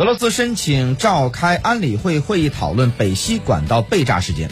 俄罗斯申请召开安理会会议讨论北溪管道被炸事件。